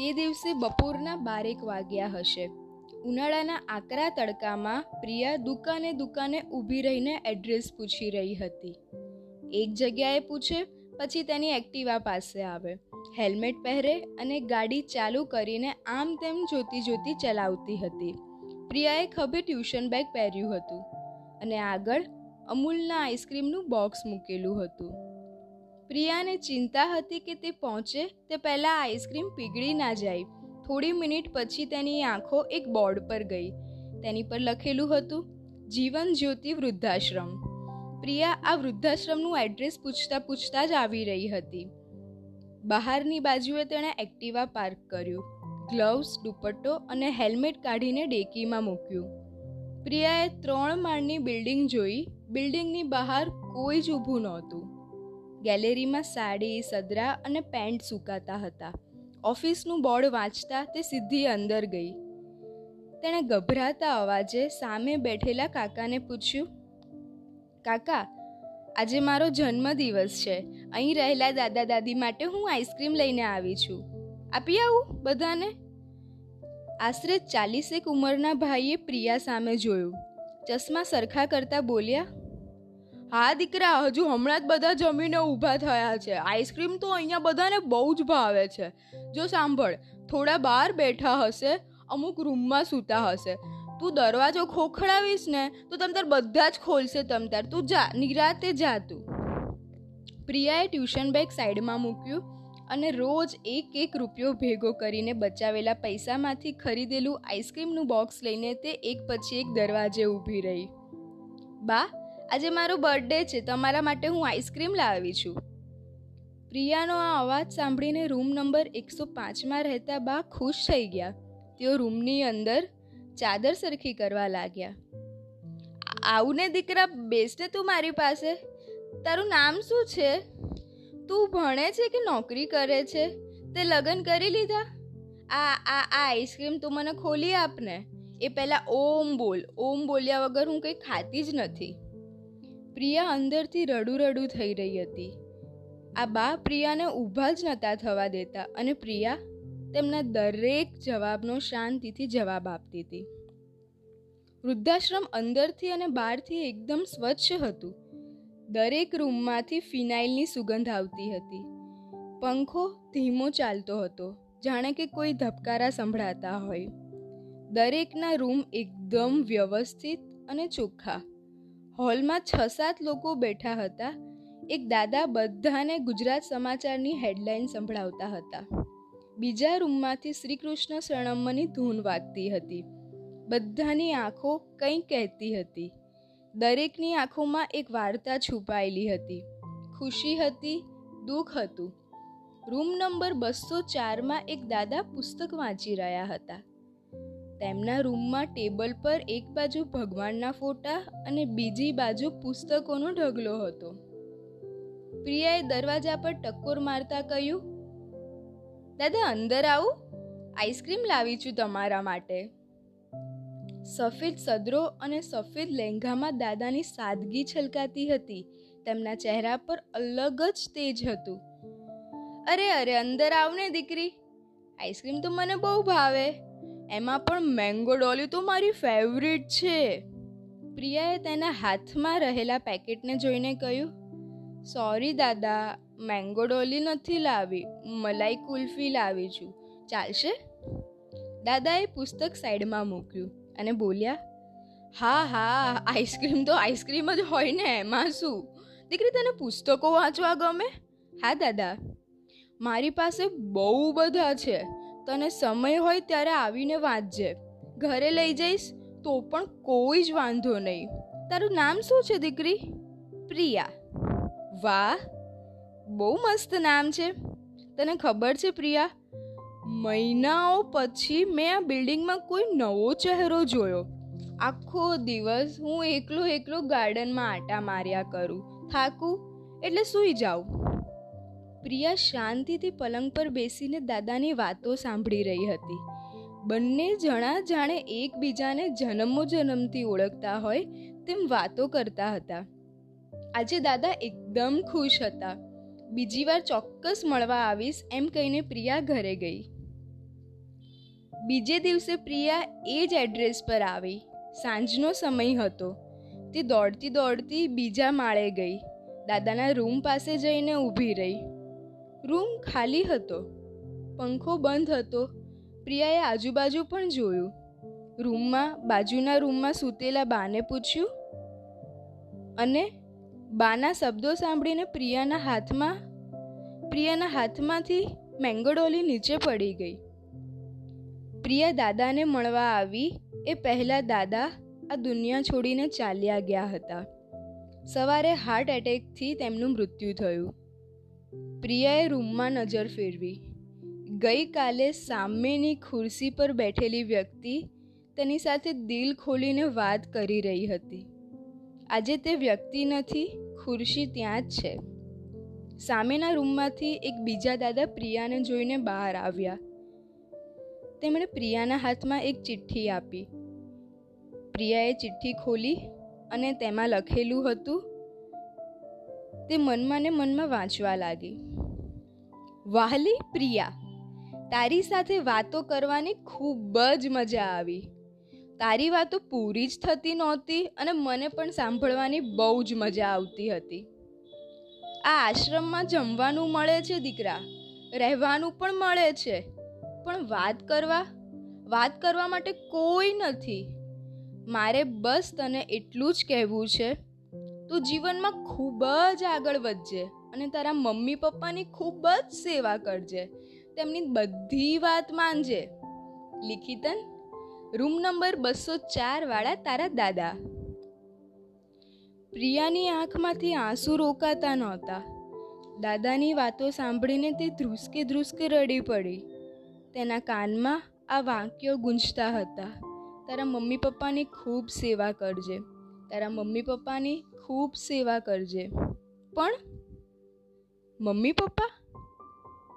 તે દિવસે બપોરના બારેક વાગ્યા હશે. ઉનાળાના આકરા તડકામાં પ્રિયા દુકાને દુકાને ઊભી રહીને એડ્રેસ પૂછી રહી હતી. એક જગ્યાએ પૂછે, પછી તેની એક્ટિવા પાસે આવે. હેલ્મેટ પહેરે અને ગાડી ચાલુ કરીને આમ તેમ જોતી જોતી ચલાવતી હતી. પ્રિયાએ ખભે ટ્યુશન બેગ પહેર્યું હતું અને આગળ અમૂલના આઈસ્ક્રીમનું બોક્સ મૂકેલું હતું. પ્રિયાને ચિંતા હતી કે તે પહોંચે તે પહેલાં આઈસ્ક્રીમ પીગળી ના જાય. થોડી મિનિટ પછી તેની આંખો એક બોર્ડ પર ગઈ. તેની પર લખેલું હતું, જીવન જ્યોતિ વૃદ્ધાશ્રમ. પ્રિયા આ વૃદ્ધાશ્રમનું એડ્રેસ પૂછતા પૂછતા જ આવી રહી હતી. બહારની બાજુએ તેણે એક્ટિવા પાર્ક કર્યું, ગ્લવ્સ, દુપટ્ટો અને હેલ્મેટ કાઢીને ડેકીમાં મૂક્યું. પ્રિયાએ ત્રણ માળની બિલ્ડિંગ જોઈ. બિલ્ડિંગની બહાર કોઈ જ ઊભું નહોતું. ગેલેરીમાં સાડી, સદરા અને પેન્ટ સુકાતા હતા. ઓફિસનું બોર્ડ વાંચતા તે સીધી અંદર ગઈ. તેણે ગભરાતા અવાજે સામે બેઠેલા કાકાને પૂછ્યું, કાકા, આજે મારો જન્મદિવસ છે. અહીં રહેલા દાદા દાદી માટે હું આઈસ્ક્રીમ લઈને આવી છું. આપી આવું બધાને? આશરે ચાલીસેક ઉંમરના ભાઈએ પ્રિયા સામે જોયું. ચશ્મા સરખા કરતા બોલ્યા હા, દીકરા, હજુ હમણાં જ બધા જમીને ઊભા થયા છે. આઈસ્ક્રીમ તો અહીંયા બધાને બહુ જ ભાવે છે. જો સાંભળ, થોડા બહાર બેઠા હશે, અમુક રૂમમાં સૂતા હશે. તું દરવાજો ખોખડાવીશ ને, તો તમ તાર બધા જ ખોલશે તમ તાર. તું જા, નિરાતે જા તું. પ્રિયાએ ટ્યુશન બેગ સાઈડમાં મૂક્યું અને રોજ એક એક રૂપિયો ભેગો કરીને બચાવેલા પૈસામાંથી ખરીદેલું આઈસ્ક્રીમનું બોક્સ લઈને તે એક પછી એક દરવાજે ઊભી રહી. બા આજે મારો બર્થડે છે તમારા માટે હું આઈસ્ક્રીમ લાવી છું. પ્રિયાનો આ અવાજ સાંભળીને રૂમ નંબર એકસો પાંચમાં રહેતા બા ખુશ થઈ ગયા. તેઓ રૂમની અંદર ચાદર સરખી કરવા લાગ્યા. આવું ને દીકરા બેસને તું મારી પાસે. તારું નામ શું છે? તું ભણે છે કે નોકરી કરે છે? તે લગ્ન કરી લીધા? આ આ આ આઈસ્ક્રીમ તું મને ખોલી આપને. એ પહેલાં ઓમ બોલ. ઓમ બોલ્યા વગર હું કંઈ ખાતી જ નથી. પ્રિયા અંદરથી રડું રડું થઈ રહી હતી. આ બા પ્રિયાને ઊભા જ નહોતા થવા દેતા અને પ્રિયા તેમના દરેક જવાબનો શાંતિથી જવાબ આપતી હતી. વૃદ્ધાશ્રમ અંદરથી અને બહારથી એકદમ સ્વચ્છ હતું. દરેક રૂમમાંથી ફિનાઇલની સુગંધ આવતી હતી. પંખો ધીમો ચાલતો હતો, જાણે કે કોઈ ધબકારા સંભળાતા હોય. દરેકના રૂમ એકદમ વ્યવસ્થિત અને ચોખ્ખા. હોલમાં છ સાત લોકો બેઠા હતા. એક દાદા બધાને ગુજરાત સમાચારની હેડલાઇન સંભળાવતા હતા. બીજા રૂમમાંથી શ્રી કૃષ્ણ શરણમ્મની ધૂન વાગતી હતી. બધાની આંખો કંઈ કહેતી હતી. દરેકની આંખોમાં એક વાર્તા છુપાયેલી હતી. ખુશી હતી, દુઃખ હતું. રૂમ નંબર બસો ચારમાં એક દાદા પુસ્તક વાંચી રહ્યા હતા. તેમના રૂમમાં ટેબલ પર એક બાજુ ભગવાનના ફોટા અને બીજી બાજુ પુસ્તકોનો ઢગલો હતો. પ્રિયાએ દરવાજા પર ટક્કોર મારતા કહ્યું, દાદા, અંદર આવું. આઈસ્ક્રીમ લાવી છું તમારા માટે. સફેદ સદરો અને સફેદ લહેંગામાં દાદાની સાદગી છલકાતી હતી. તેમના ચહેરા પર અલગ જ તેજ હતું. અરે અરે, અંદર આવને દીકરી. આઈસ્ક્રીમ તો મને બહુ ભાવે. એમાં પણ મેંગો ડોલી તો મારી ફેવરેટ છે. પ્રિયાએ તેના હાથમાં રહેલા પેકેટને જોઈને કહ્યું સોરી દાદા મેંગો ડોલી નથી લાવી, મલાઈ કુલ્ફી લાવી છું. ચાલશે? દાદાએ પુસ્તક સાઈડમાં મૂક્યું અને બોલ્યા, હા હા, આઈસ્ક્રીમ તો આઈસ્ક્રીમ જ હોય ને, એમાં શું? દીકરી, તને પુસ્તકો વાંચવા ગમે? હા, દાદા. મારી પાસે બહુ બધા છે. તને સમય હોય ત્યારે આવીને વાંચજે. ઘરે લઈ જઈશ તો પણ કોઈ જ વાંધો નહીં. તારું નામ શું છે દીકરી? પ્રિયા. વાહ, બહુ મસ્ત નામ છે. તને ખબર છે પ્રિયા? મહિનાઓ પછી મેં આ બિલ્ડિંગમાં કોઈ નવો ચહેરો જોયો. આખો દિવસ હું એકલો એકલો ગાર્ડનમાં આટા માર્યા કરું. થાકું? એટલે સૂઈ જાઉં. પ્રિયા શાંતિથી પલંગ પર બેસીને દાદાની વાતો સાંભળી રહી હતી. બંને જણા જાણે એકબીજાને જન્મો જન્મથી ઓળખતા હોય તેમ વાતો કરતા હતા. આજે દાદા એકદમ ખુશ હતા. બીજી વાર ચોક્કસ મળવા આવીશ એમ કહીને પ્રિયા ઘરે ગઈ. બીજે દિવસે પ્રિયા એ જ એડ્રેસ પર આવી. સાંજનો સમય હતો. તે દોડતી દોડતી બીજા માળે ગઈ. દાદાના રૂમ પાસે જઈને ઊભી રહી. રૂમ ખાલી હતો. પંખો બંધ હતો. પ્રિયાએ આજુબાજુ પણ જોયું. રૂમમાં, બાજુના રૂમમાં સૂતેલા બાને પૂછ્યું, અને બાના શબ્દો સાંભળીને પ્રિયાના હાથમાં, પ્રિયાના હાથમાંથી મેંગોડોલી નીચે પડી ગઈ. પ્રિયા દાદાને મળવા આવી એ પહેલાં દાદા આ દુનિયા છોડીને ચાલ્યા ગયા હતા. સવારે હાર્ટ એટેકથી તેમનું મૃત્યુ થયું. પ્રિયાએ રૂમમાં નજર ફેરવી. ગઈકાલે સામેની ખુરશી પર બેઠેલી વ્યક્તિ તેની સાથે દિલ ખોલીને વાત કરી રહી હતી. આજે તે વ્યક્તિ નથી, ખુરશી ત્યાં જ છે. સામેના રૂમમાંથી એક બીજા દાદા પ્રિયાને જોઈને બહાર આવ્યા. તેમણે પ્રિયાના હાથમાં એક ચિઠ્ઠી આપી. પ્રિયાએ ચિઠ્ઠી ખોલી અને તેમાં લખેલું હતું તે મનમાં ને મનમાં વાંચવા લાગી. વાહલી પ્રિયા, તારી સાથે વાતો કરવાની ખૂબ જ મજા આવી. તારી વાતો પૂરી જ થતી નહોતી અને મને પણ સાંભળવાની બહુ જ મજા આવતી હતી. આ આશ્રમમાં જમવાનું મળે છે દીકરા, રહેવાનું પણ મળે છે. પણ વાત કરવા વાત કરવા માટે કોઈ નથી. મારે બસ તને એટલું જ કહેવું છે તું જીવનમાં ખૂબ જ આગળ વધજે અને તારા મમ્મી પપ્પાની ખૂબ જ સેવા કરજે. તેમની બધી વાત માનજે. લિખિતન, રૂમ નંબર બસો ચાર વાળા તારા દાદા. પ્રિયાની આંખમાંથી આંસુ રોકાતા નહોતા. દાદાની વાતો સાંભળીને તે ધ્રુસકે ધ્રુસકે રડી પડી. તેના કાનમાં આ વાક્યો ગુંજતા હતા. તારા મમ્મી પપ્પાની ખૂબ સેવા કરજે. તારા મમ્મી પપ્પાની ખૂબ સેવા કરજે. પણ મમ્મી પપ્પા?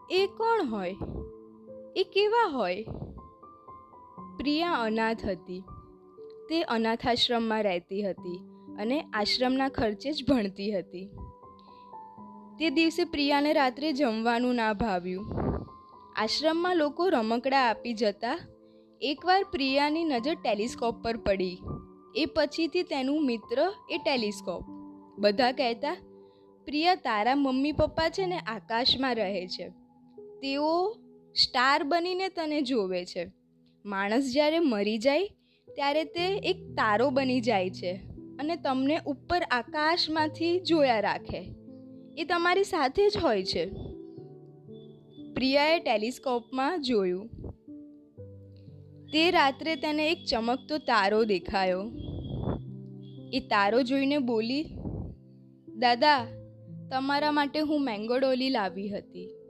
એ કોણ હોય? એ કેવા હોય? પ્રિયા અનાથ હતી. તે અનાથાશ્રમમાં રહેતી હતી અને આશ્રમના ખર્ચે જ ભણતી હતી. તે દિવસે પ્રિયાને રાત્રે જમવાનું ના ભાવ્યું. આશ્રમમાં લોકો રમકડા આપી જતા એકવાર પ્રિયાની નજર ટેલિસ્કોપ પર પડી. એ પછીથી તેનું મિત્ર એ ટેલિસ્કોપ. બધા કહેતા, પ્રિયા, તારા મમ્મી પપ્પા છે ને આકાશમાં રહે છે. તેઓ સ્ટાર બનીને તને જોવે છે. માણસ જ્યારે મરી જાય, ત્યારે તે એક તારો બની જાય છે અને તમને ઉપર આકાશમાંથી જોયા રાખે. એ તમારી સાથે જ હોય છે. પ્રિયાએ ટેલિસ્કોપમાં જોયું. તે રાત્રે તેને એક ચમકતો તારો દેખાયો. એ તારો જોઈને બોલી, દાદા, તમારા માટે હું મેંગો ડોલી લાવી હતી.